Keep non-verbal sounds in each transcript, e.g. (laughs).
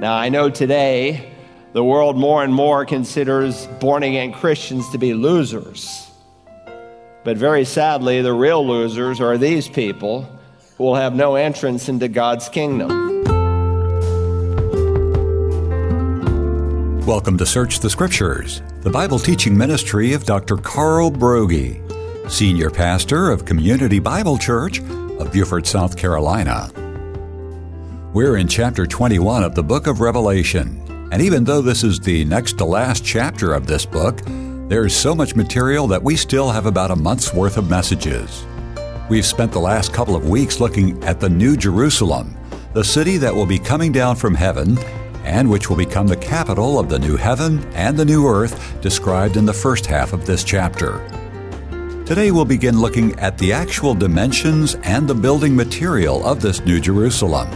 Now, I know today the world more and more considers born again Christians to be losers. But very sadly, the real losers are these people who will have no entrance into God's kingdom. Welcome to Search the Scriptures, the Bible teaching ministry of Dr. Carl Broggi, Senior Pastor of Community Bible Church of Beaufort, South Carolina. We're in chapter 21 of the book of Revelation, and even though this is the next to last chapter of this book, there's so much material that we still have about a month's worth of messages. We've spent the last couple of weeks looking at the New Jerusalem, the city that will be coming down from heaven and which will become the capital of the new heaven and the new earth described in the first half of this chapter. Today we'll begin looking at the actual dimensions and the building material of this New Jerusalem.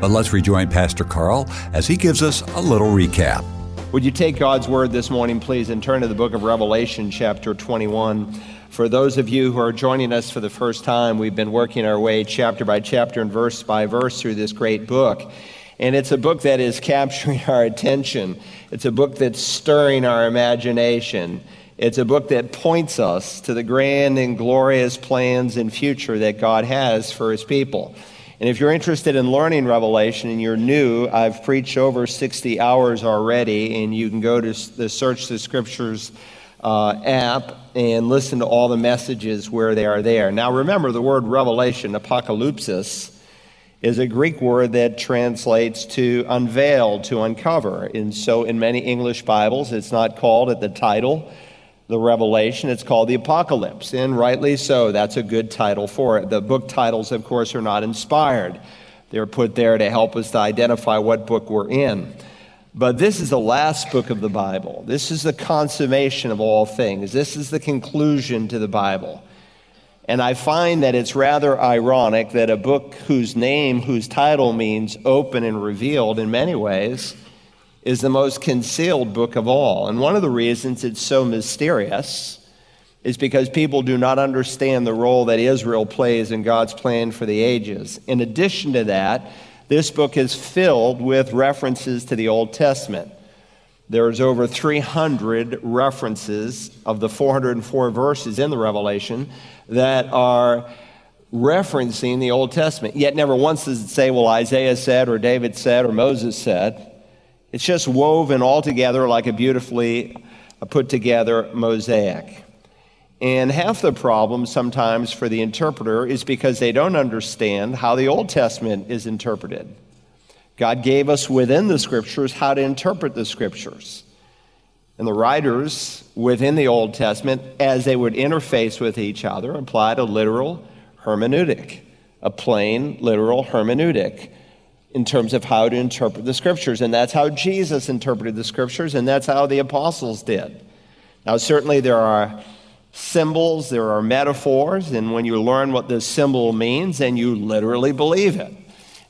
But let's rejoin Pastor Carl as he gives us a little recap. Would you take God's word this morning, please, and turn to the book of Revelation, chapter 21? For those of you who are joining us for the first time, we've been working our way chapter by chapter and verse by verse through this great book. And it's a book that is (laughs) capturing our attention. It's a book that's stirring our imagination. It's a book that points us to the grand and glorious plans and future that God has for his people. And if you're interested in learning Revelation and you're new, I've preached over 60 hours already, and you can go to the Search the Scriptures uh, app and listen to all the messages where they are there. Now, remember the word revelation, apocalypsis, is a Greek word that translates to unveil, to uncover. And so, in many English Bibles, it's not called at the title the Revelation. It's called the Apocalypse, and rightly so. That's a good title for it. The book titles, of course, are not inspired, they're put there to help us to identify what book we're in. But this is the last book of the Bible. This is the consummation of all things. This is the conclusion to the Bible. And I find that it's rather ironic that a book whose name, whose title means open and revealed in many ways, is the most concealed book of all. And one of the reasons it's so mysterious is because people do not understand the role that Israel plays in God's plan for the ages. In addition to that, this book is filled with references to the Old Testament. There's over 300 references of the 404 verses in the Revelation that are referencing the Old Testament. Yet never once does it say, well, Isaiah said, or David said, or Moses said. It's just woven all together like a beautifully put together mosaic. And half the problem sometimes for the interpreter is because they don't understand how the Old Testament is interpreted. God gave us within the scriptures how to interpret the scriptures. And the writers within the Old Testament, as they would interface with each other, applied a literal hermeneutic, a plain literal hermeneutic in terms of how to interpret the scriptures. And that's how Jesus interpreted the scriptures, and that's how the apostles did. Now, certainly there are symbols, there are metaphors, and when you learn what the symbol means, then you literally believe it.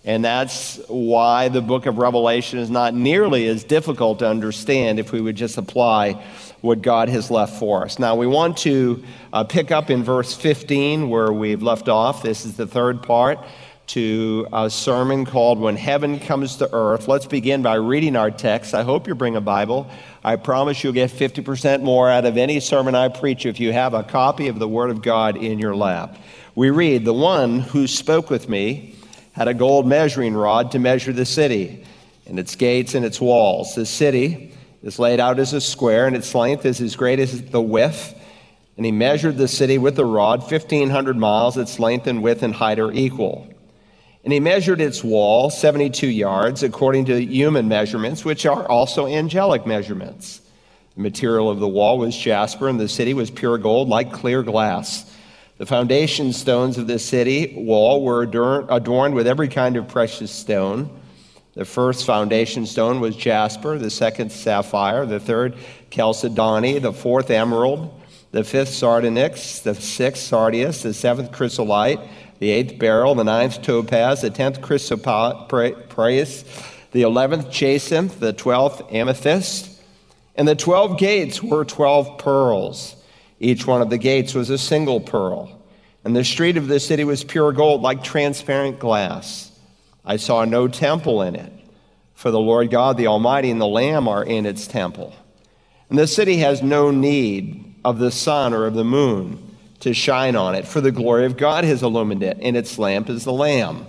And that's why the book of Revelation is not nearly as difficult to understand if we would just apply what God has left for us. Now, we want to uh, pick up in verse 15 where we've left off. This is the third part to a sermon called When Heaven Comes to Earth. Let's begin by reading our text. I hope you bring a Bible. I promise you'll get 50% more out of any sermon I preach if you have a copy of the Word of God in your lap. We read, The one who spoke with me had a gold measuring rod to measure the city and its gates and its walls. The city is laid out as a square, and its length is as great as the width. And he measured the city with the rod, 1,500 miles. Its length and width and height are equal. And he measured its wall 72 yards according to human measurements, which are also angelic measurements. The material of the wall was jasper, and the city was pure gold, like clear glass. The foundation stones of the city wall were adorned with every kind of precious stone. The first foundation stone was jasper, the second sapphire, the third chalcedony, the fourth emerald, the fifth sardonyx, the sixth sardius, the seventh chrysolite the eighth beryl, the ninth topaz, the tenth chrysoprase, the eleventh jacinth, the twelfth amethyst. And the twelve gates were twelve pearls. Each one of the gates was a single pearl. And the street of the city was pure gold, like transparent glass. I saw no temple in it, For the Lord God, the Almighty, and the Lamb are in its temple. And the city has no need of the sun or of the moon to shine on it, for the glory of God has illumined it, and its lamp is the Lamb.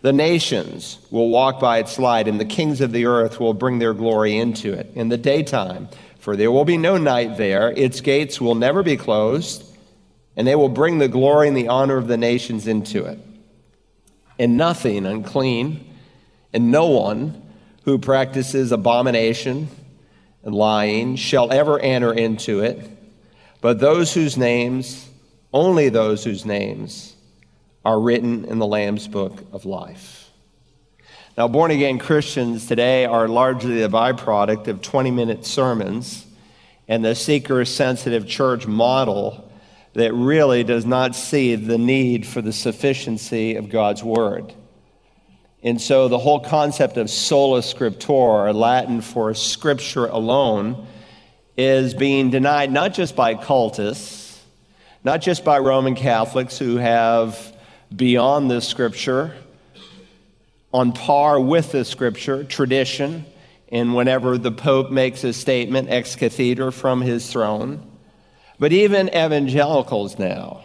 The nations will walk by its light, and the kings of the earth will bring their glory into it in the daytime, for there will be no night there. Its gates will never be closed, and they will bring the glory and the honor of the nations into it. And nothing unclean, and no one who practices abomination and lying shall ever enter into it, but those whose names, only those whose names, are written in the Lamb's book of life. Now, born again Christians today are largely the byproduct of 20 minute sermons and the seeker sensitive church model that really does not see the need for the sufficiency of God's Word. And so the whole concept of sola scriptura, Latin for scripture alone, is being denied not just by cultists, not just by Roman Catholics who have beyond the scripture, on par with the scripture, tradition, and whenever the Pope makes a statement ex cathedra from his throne, but even evangelicals now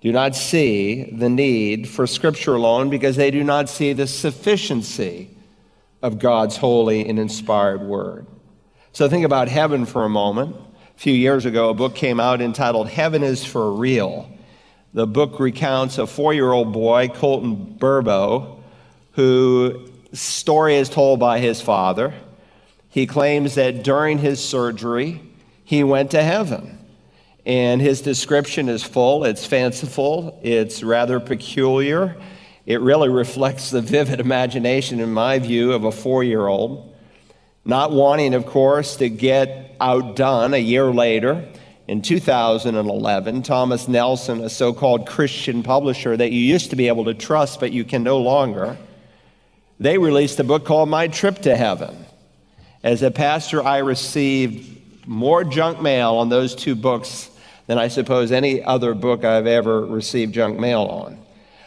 do not see the need for Scripture alone because they do not see the sufficiency of God's holy and inspired Word. So think about heaven for a moment. A few years ago, a book came out entitled Heaven is for Real. The book recounts a four year old boy, Colton Burpo, whose story is told by his father. He claims that during his surgery, he went to heaven. And his description is full, it's fanciful, it's rather peculiar. It really reflects the vivid imagination, in my view, of a four year old. Not wanting, of course, to get outdone a year later, in 2011, Thomas Nelson, a so called Christian publisher that you used to be able to trust but you can no longer, they released a book called My Trip to Heaven. As a pastor, I received more junk mail on those two books than I suppose any other book I've ever received junk mail on.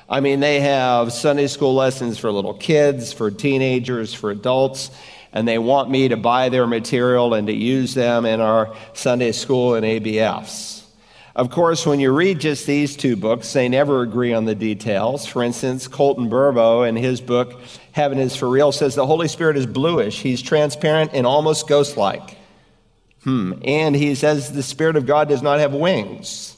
I mean, they have Sunday school lessons for little kids, for teenagers, for adults, and they want me to buy their material and to use them in our Sunday school and ABFs. Of course, when you read just these two books, they never agree on the details. For instance, Colton Burpo in his book, Heaven is for Real, says the Holy Spirit is bluish. He's transparent and almost ghost like. Hmm. And he says the Spirit of God does not have wings.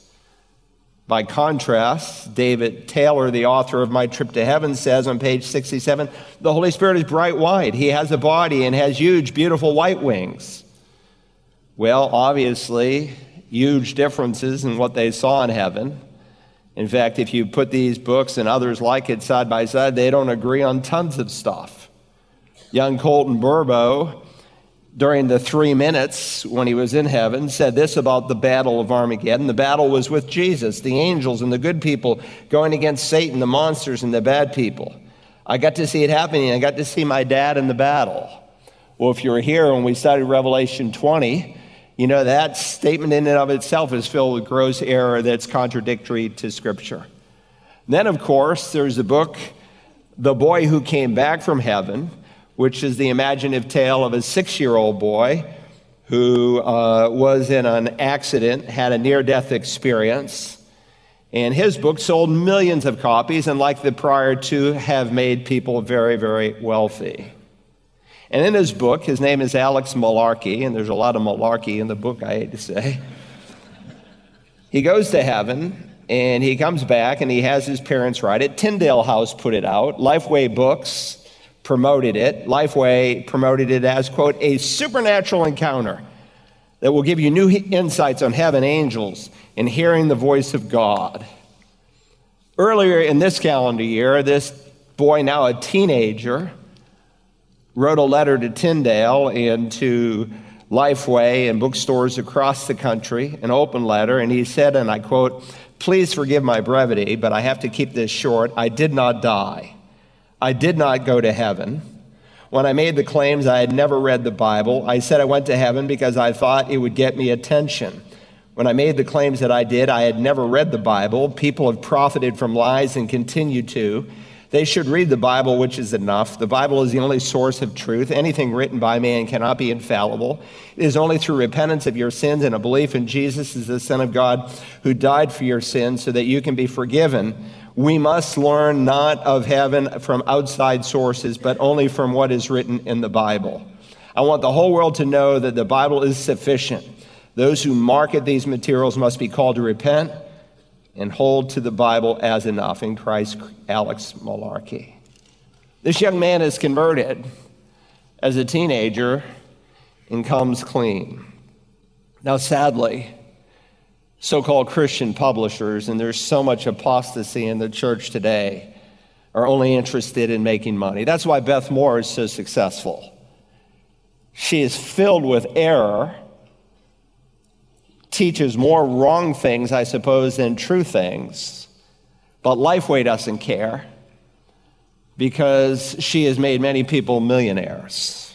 By contrast, David Taylor, the author of My Trip to Heaven, says on page 67 the Holy Spirit is bright white. He has a body and has huge, beautiful white wings. Well, obviously, huge differences in what they saw in heaven. In fact, if you put these books and others like it side by side, they don't agree on tons of stuff. Young Colton Burpo during the three minutes when he was in heaven, said this about the battle of Armageddon. The battle was with Jesus, the angels, and the good people going against Satan, the monsters, and the bad people. I got to see it happening. I got to see my dad in the battle. Well, if you were here when we studied Revelation 20, you know that statement in and of itself is filled with gross error that's contradictory to Scripture. Then, of course, there's the book, The Boy Who Came Back from Heaven which is the imaginative tale of a six year old boy who uh, was in an accident, had a near death experience. And his book sold millions of copies, and like the prior two, have made people very, very wealthy. And in his book, his name is Alex Malarkey, and there's a lot of malarkey in the book, I hate to say. (laughs) he goes to heaven, and he comes back, and he has his parents write it. Tyndale House put it out, Lifeway Books promoted it. Lifeway promoted it as, quote, a supernatural encounter that will give you new insights on heaven, angels, and hearing the voice of God. Earlier in this calendar year, this boy, now a teenager, wrote a letter to Tyndale and to Lifeway and bookstores across the country, an open letter, and he said, and I quote, Please forgive my brevity, but I have to keep this short. I did not die. I did not go to heaven. When I made the claims I had never read the Bible, I said I went to heaven because I thought it would get me attention. When I made the claims that I did, I had never read the Bible. People have profited from lies and continue to. They should read the Bible, which is enough. The Bible is the only source of truth. Anything written by man cannot be infallible. It is only through repentance of your sins and a belief in Jesus as the Son of God who died for your sins so that you can be forgiven. We must learn not of heaven from outside sources, but only from what is written in the Bible. I want the whole world to know that the Bible is sufficient. Those who market these materials must be called to repent and hold to the Bible as enough in Christ Alex Malarkey. This young man is converted as a teenager and comes clean. Now, sadly, so called Christian publishers, and there's so much apostasy in the church today, are only interested in making money. That's why Beth Moore is so successful. She is filled with error teaches more wrong things, I suppose, than true things. But Lifeway doesn't care because she has made many people millionaires.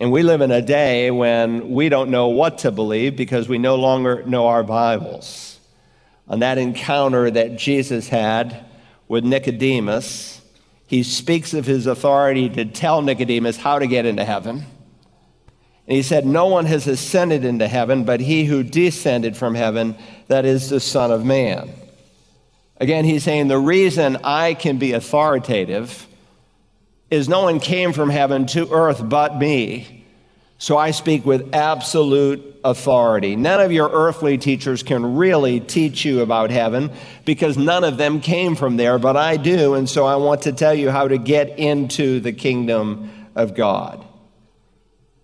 And we live in a day when we don't know what to believe because we no longer know our Bibles. On that encounter that Jesus had with Nicodemus, he speaks of his authority to tell Nicodemus how to get into heaven. And he said, No one has ascended into heaven but he who descended from heaven, that is the Son of Man. Again, he's saying the reason I can be authoritative is no one came from heaven to earth but me. So I speak with absolute authority. None of your earthly teachers can really teach you about heaven because none of them came from there, but I do. And so I want to tell you how to get into the kingdom of God.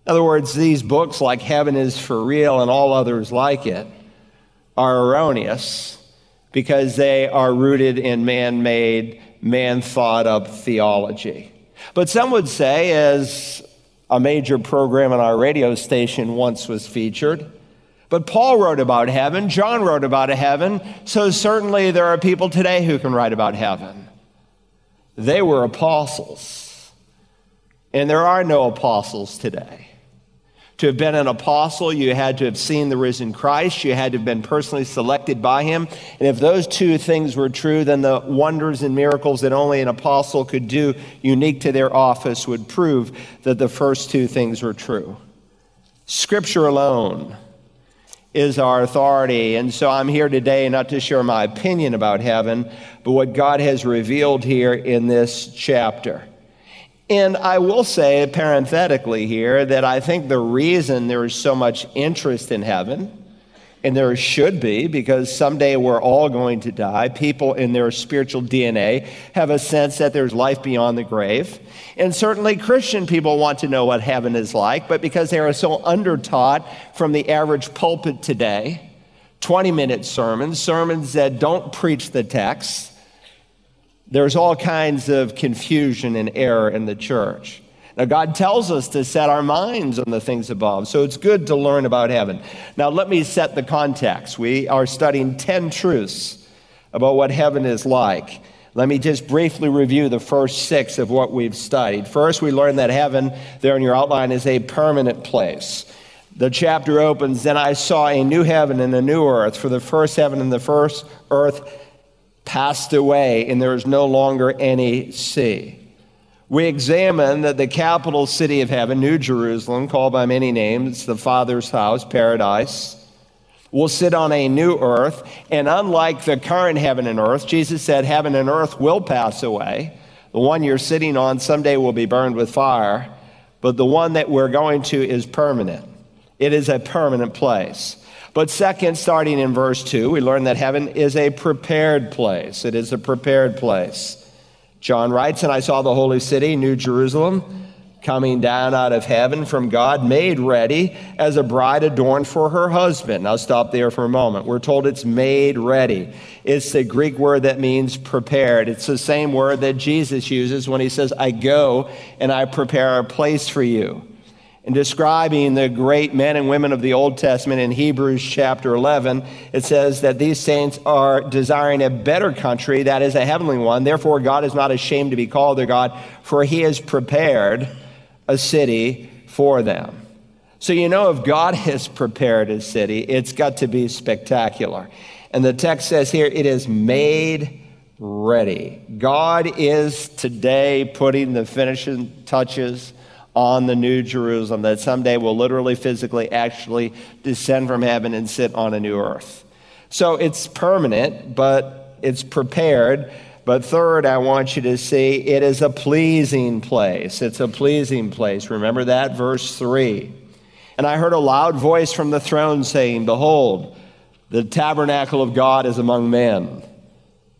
In other words, these books, like Heaven is for Real and all others like it, are erroneous because they are rooted in man made, man thought up theology. But some would say, as a major program on our radio station once was featured, but Paul wrote about heaven, John wrote about a heaven, so certainly there are people today who can write about heaven. They were apostles, and there are no apostles today. To have been an apostle, you had to have seen the risen Christ. You had to have been personally selected by him. And if those two things were true, then the wonders and miracles that only an apostle could do, unique to their office, would prove that the first two things were true. Scripture alone is our authority. And so I'm here today not to share my opinion about heaven, but what God has revealed here in this chapter. And I will say parenthetically here that I think the reason there is so much interest in heaven, and there should be, because someday we're all going to die, people in their spiritual DNA have a sense that there's life beyond the grave. And certainly Christian people want to know what heaven is like, but because they are so undertaught from the average pulpit today, 20 minute sermons, sermons that don't preach the text, there's all kinds of confusion and error in the church. Now, God tells us to set our minds on the things above, so it's good to learn about heaven. Now, let me set the context. We are studying 10 truths about what heaven is like. Let me just briefly review the first six of what we've studied. First, we learned that heaven, there in your outline, is a permanent place. The chapter opens Then I saw a new heaven and a new earth, for the first heaven and the first earth passed away, and there is no longer any sea. We examine that the capital city of heaven, New Jerusalem, called by many names, the Father's house, paradise, will sit on a new earth. And unlike the current heaven and earth, Jesus said, Heaven and earth will pass away. The one you're sitting on someday will be burned with fire, but the one that we're going to is permanent. It is a permanent place. But second, starting in verse 2, we learn that heaven is a prepared place. It is a prepared place. John writes, And I saw the holy city, New Jerusalem, coming down out of heaven from God, made ready as a bride adorned for her husband. I'll stop there for a moment. We're told it's made ready. It's the Greek word that means prepared. It's the same word that Jesus uses when he says, I go and I prepare a place for you in describing the great men and women of the Old Testament in Hebrews chapter 11, it says that these saints are desiring a better country, that is a heavenly one. Therefore, God is not ashamed to be called their God, for he has prepared a city for them. So, you know, if God (laughs) has prepared a city, it's got to be spectacular. And the text says here, it is made ready. God is today putting the finishing touches on the New Jerusalem that someday will literally, physically, actually descend from heaven and sit on a new earth. So it's permanent, but it's prepared. But third, I want you to see it is a pleasing place. It's a pleasing place. Remember that? Verse 3. And I heard a loud voice from the throne saying, Behold, the tabernacle of God is among men,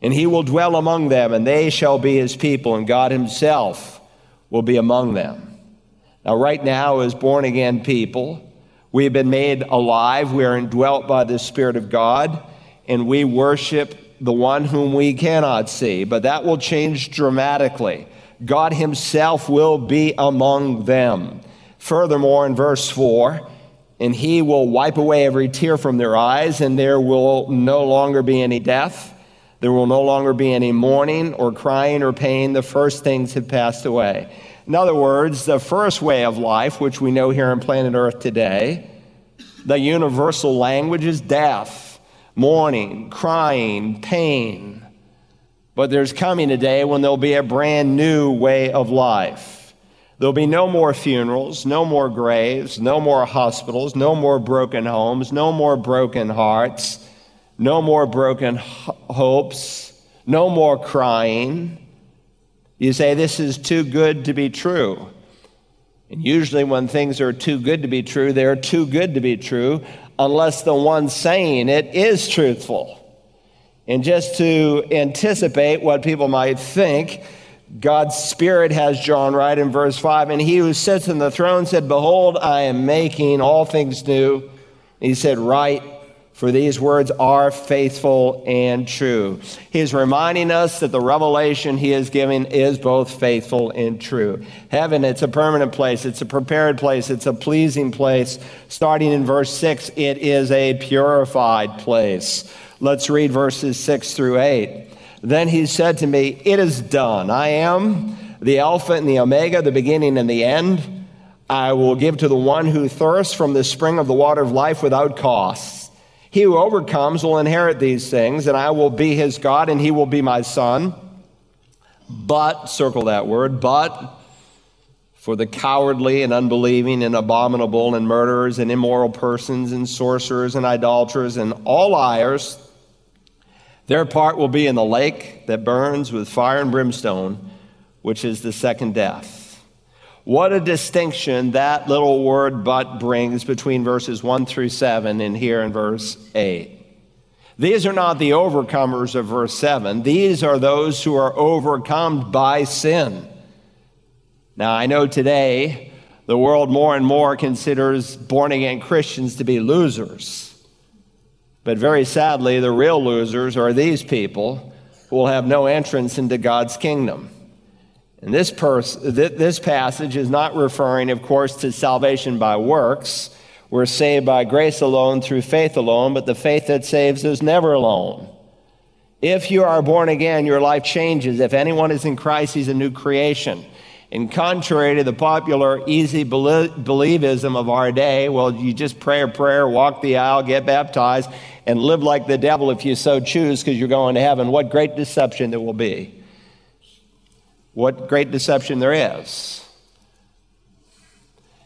and he will dwell among them, and they shall be his people, and God himself will be among them. Now, right now, as born again people, we have been made alive. We are indwelt by the Spirit of God, and we worship the one whom we cannot see. But that will change dramatically. God Himself will be among them. Furthermore, in verse 4, and He will wipe away every tear from their eyes, and there will no longer be any death. There will no longer be any mourning or crying or pain. The first things have passed away. In other words, the first way of life, which we know here on planet Earth today, the universal language is death, mourning, crying, pain. But there's coming a day when there'll be a brand new way of life. There'll be no more funerals, no more graves, no more hospitals, no more broken homes, no more broken hearts, no more broken hopes, no more crying. You say, This is too good to be true. And usually, when things are too good to be true, they're too good to be true unless the one saying it is truthful. And just to anticipate what people might think, God's Spirit has John write in verse 5 and he who sits in the throne said, Behold, I am making all things new. he said, Write for these words are faithful and true. He is reminding us that the revelation he is giving is both faithful and true. Heaven, it's a permanent place, it's a prepared place, it's a pleasing place. Starting in verse 6, it is a purified place. Let's read verses 6 through 8. Then he said to me, It is done. I am the Alpha and the Omega, the beginning and the end. I will give to the one who thirsts from the spring of the water of life without cost. He who overcomes will inherit these things, and I will be his God, and he will be my son. But, circle that word, but for the cowardly and unbelieving and abominable and murderers and immoral persons and sorcerers and idolaters and all liars, their part will be in the lake that burns with fire and brimstone, which is the second death. What a distinction that little word but brings between verses 1 through 7 and here in verse 8. These are not the overcomers of verse 7. These are those who are overcome by sin. Now, I know today the world more and more considers born again Christians to be losers. But very sadly, the real losers are these people who will have no entrance into God's kingdom. And this, pers- th- this passage is not referring, of course, to salvation by works. We're saved by grace alone, through faith alone, but the faith that saves is never alone. If you are born again, your life changes. If anyone is in Christ, he's a new creation. And contrary to the popular easy believism of our day, well, you just pray a prayer, walk the aisle, get baptized, and live like the devil if you so choose because you're going to heaven. What great deception there will be what great deception there is.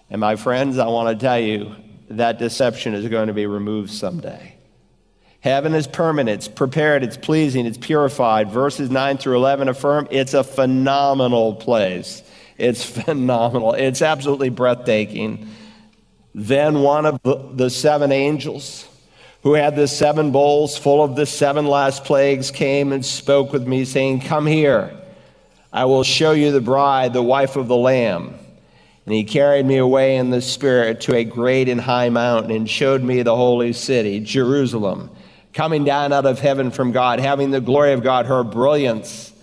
And my friends, I want to tell you that deception is going to be removed someday. Heaven is permanent, it's prepared, it's pleasing, it's purified. Verses 9 through 11 affirm it's a phenomenal place. It's (laughs) phenomenal. It's absolutely breathtaking. Then one of the seven angels who had the seven bowls full of the seven last plagues came and spoke with me, saying, Come here. I will show you the bride, the wife of the Lamb. And he carried me away in the Spirit to a great and high mountain and showed me the holy city, Jerusalem, coming down out of heaven from God, having the glory of God. Her brilliance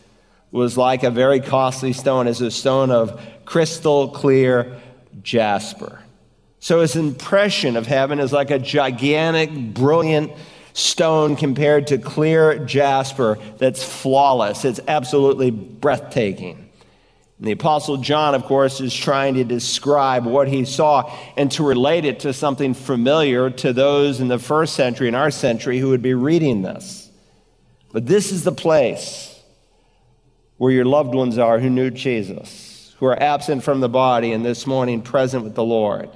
was like a very costly stone, as a stone of crystal clear jasper. So his impression of heaven is like a gigantic, brilliant stone compared to clear jasper that's flawless. It's absolutely breathtaking. And the Apostle John, of course, is trying to describe what he saw and to relate it to something familiar to those in the first century and our century who would be reading this. But this is the place where your loved ones are who knew Jesus, who are absent from the body and this morning present with the Lord.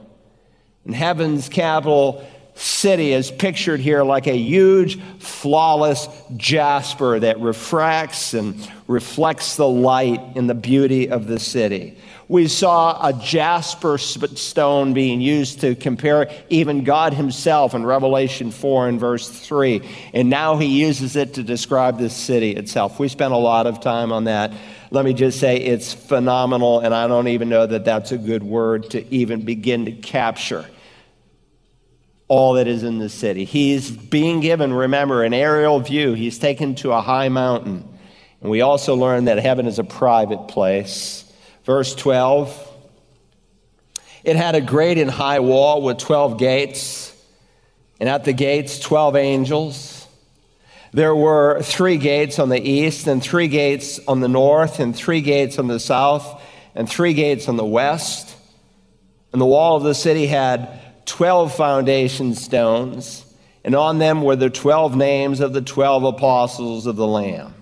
And heaven's capital city is pictured here like a huge, flawless jasper that refracts and reflects the light in the beauty of the city. We saw a jasper stone being used to compare even God Himself in Revelation 4 and verse 3. And now He uses it to describe the city itself. We spent a lot of time on that. Let me just say it's phenomenal, and I don't even know that that's a good word to even begin to capture all that is in the city. He's being given, remember, an aerial view. He's taken to a high mountain. And we also learn that heaven is a private place. Verse 12 It had a great and high wall with 12 gates, and at the gates, 12 angels. There were three gates on the east, and three gates on the north, and three gates on the south, and three gates on the west. And the wall of the city had 12 foundation stones, and on them were the 12 names of the 12 apostles of the Lamb.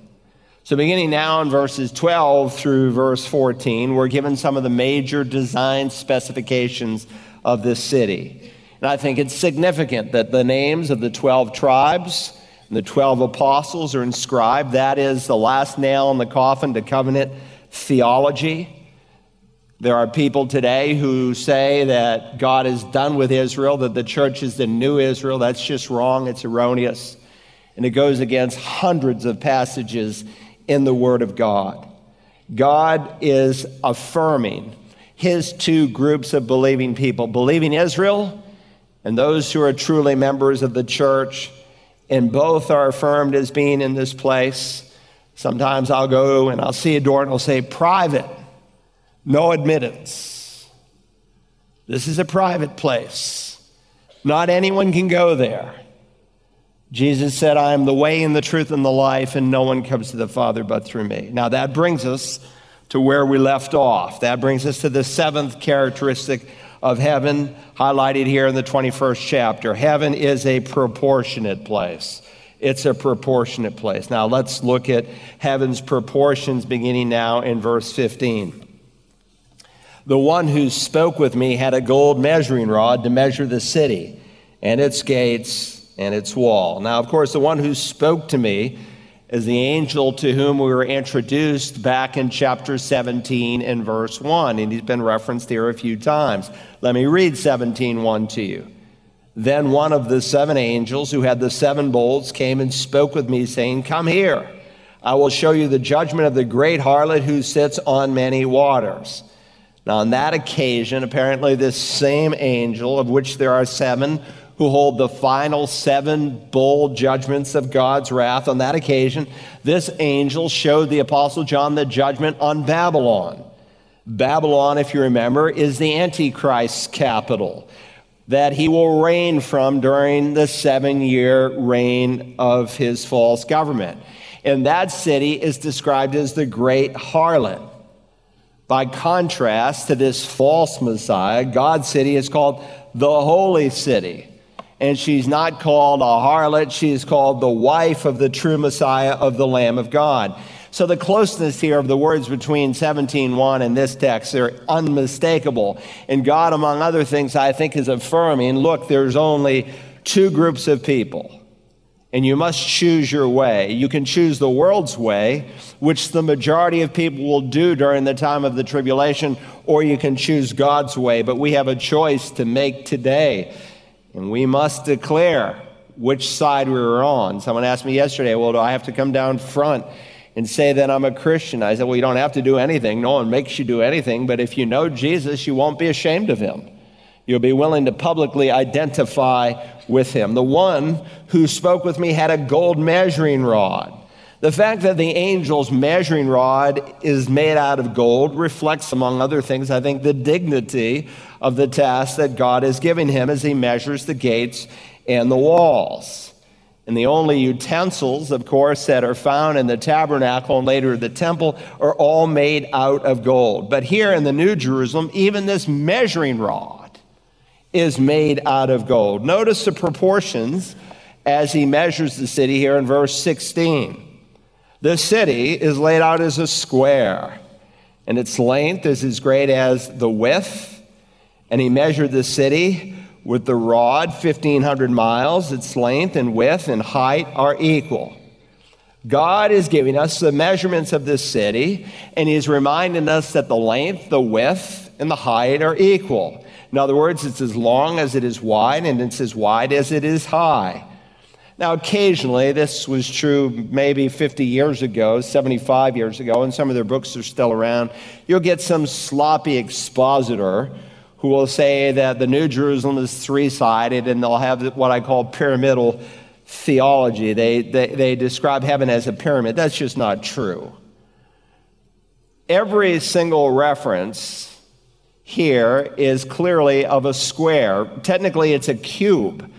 So, beginning now in verses 12 through verse 14, we're given some of the major design specifications of this city. And I think it's significant that the names of the 12 tribes and the 12 apostles are inscribed. That is the last nail in the coffin to covenant theology. There are people today who say that God is done with Israel, that the church is the new Israel. That's just wrong, it's erroneous. And it goes against hundreds of passages in the Word of God. God is affirming his two groups of believing people believing Israel and those who are truly members of the church. And both are affirmed as being in this place. Sometimes I'll go and I'll see a door and I'll say private, no admittance. This is a private place. Not anyone can go there. Jesus said, I am the way and the truth and the life, and no one comes to the Father but through me. Now that brings us to where we left off. That brings us to the seventh characteristic of heaven, highlighted here in the 21st chapter. Heaven is a proportionate place. It's a proportionate place. Now let's look at heaven's proportions beginning now in verse 15. The one who spoke with me had a gold measuring rod to measure the city and its gates and its wall. Now, of course, the one who spoke to me is the angel to whom we were introduced back in chapter 17 and verse 1, and he's been referenced here a few times. Let me read 17:1 to you. Then one of the seven angels who had the seven bowls came and spoke with me, saying, Come here, I will show you the judgment of the great harlot who sits on many waters. Now, on that occasion, apparently, this same angel, of which there are seven, who hold the final seven bold judgments of God's wrath. On that occasion, this angel showed the Apostle John the judgment on Babylon. Babylon, if you remember, is the Antichrist's capital that he will reign from during the seven year reign of his false government. And that city is described as the great harlot. By contrast to this false Messiah, God's city is called the holy city and she's not called a harlot, she is called the wife of the true Messiah of the Lamb of God. So the closeness here of the words between 17:1 and this text are unmistakable. And God, among other things, I think is affirming, look, there's only two groups of people. And you must choose your way. You can choose the world's way, which the majority of people will do during the time of the tribulation, or you can choose God's way. But we have a choice to make today. And we must declare which side we were on. Someone asked me yesterday, well, do I have to come down front and say that I'm a Christian? I said, well, you don't have to do anything. No one makes you do anything. But if you know Jesus, you won't be ashamed of him. You'll be willing to publicly identify with him. The one who spoke with me had a gold measuring rod. The fact that the angel's measuring rod is made out of gold reflects, among other things, I think, the dignity of the task that God is giving him as he measures the gates and the walls. And the only utensils, of course, that are found in the tabernacle and later the temple are all made out of gold. But here in the New Jerusalem, even this measuring rod is made out of gold. Notice the proportions as he measures the city here in verse 16. The city is laid out as a square, and its length is as great as the width. And he measured the city with the rod, 1,500 miles. Its length and width and height are equal. God is giving us the measurements of this city, and He's reminding us that the length, the width, and the height are equal. In other words, it's as long as it is wide, and it's as wide as it is high. Now, occasionally, this was true maybe 50 years ago, 75 years ago, and some of their books are still around. You'll get some sloppy expositor who will say that the New Jerusalem is three sided, and they'll have what I call pyramidal theology. They, they, they describe heaven as a pyramid. That's just not true. Every single reference here is clearly of a square. Technically, it's a cube.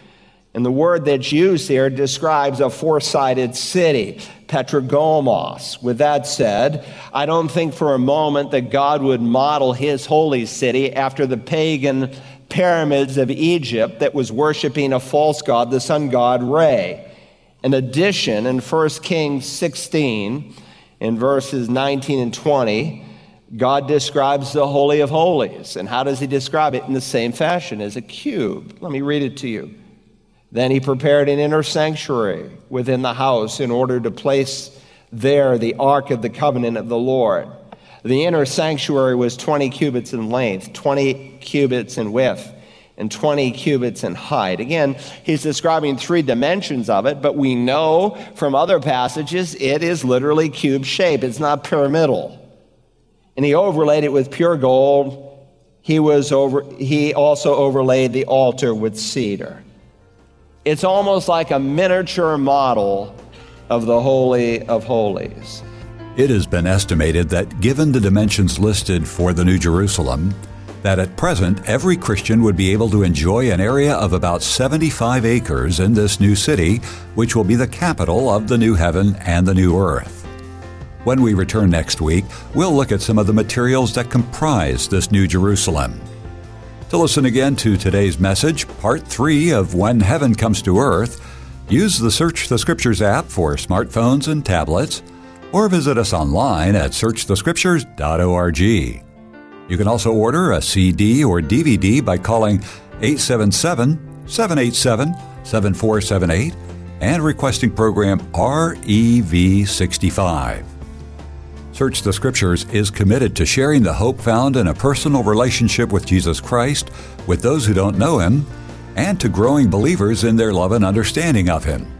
And the word that's used here describes a four sided city, tetragonos. With that said, I don't think for a moment that God would model his holy city after the pagan pyramids of Egypt that was worshiping a false god, the sun god Re. In addition, in 1 Kings 16, in verses 19 and 20, God describes the Holy of Holies. And how does he describe it? In the same fashion as a cube. Let me read it to you. Then he prepared an inner sanctuary within the house in order to place there the ark of the covenant of the Lord. The inner sanctuary was 20 cubits in length, 20 cubits in width, and 20 cubits in height. Again, he's describing three dimensions of it, but we know from other passages it is literally cube shape. It's not pyramidal. And he overlaid it with pure gold. He, was over, he also overlaid the altar with cedar. It's almost like a miniature model of the Holy of Holies. It has been estimated that given the dimensions listed for the New Jerusalem, that at present every Christian would be able to enjoy an area of about 75 acres in this new city, which will be the capital of the new heaven and the new earth. When we return next week, we'll look at some of the materials that comprise this New Jerusalem. To listen again to today's message, part three of When Heaven Comes to Earth, use the Search the Scriptures app for smartphones and tablets, or visit us online at searchthescriptures.org. You can also order a CD or DVD by calling 877 787 7478 and requesting program REV65. Search the Scriptures is committed to sharing the hope found in a personal relationship with Jesus Christ with those who don't know Him and to growing believers in their love and understanding of Him.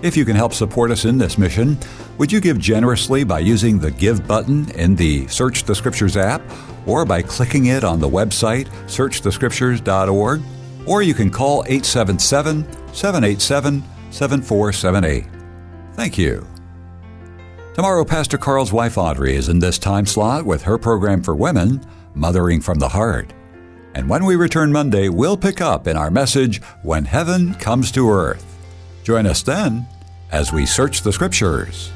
If you can help support us in this mission, would you give generously by using the Give button in the Search the Scriptures app or by clicking it on the website searchthescriptures.org? Or you can call 877 787 7478. Thank you. Tomorrow, Pastor Carl's wife Audrey is in this time slot with her program for women, Mothering from the Heart. And when we return Monday, we'll pick up in our message, When Heaven Comes to Earth. Join us then as we search the Scriptures.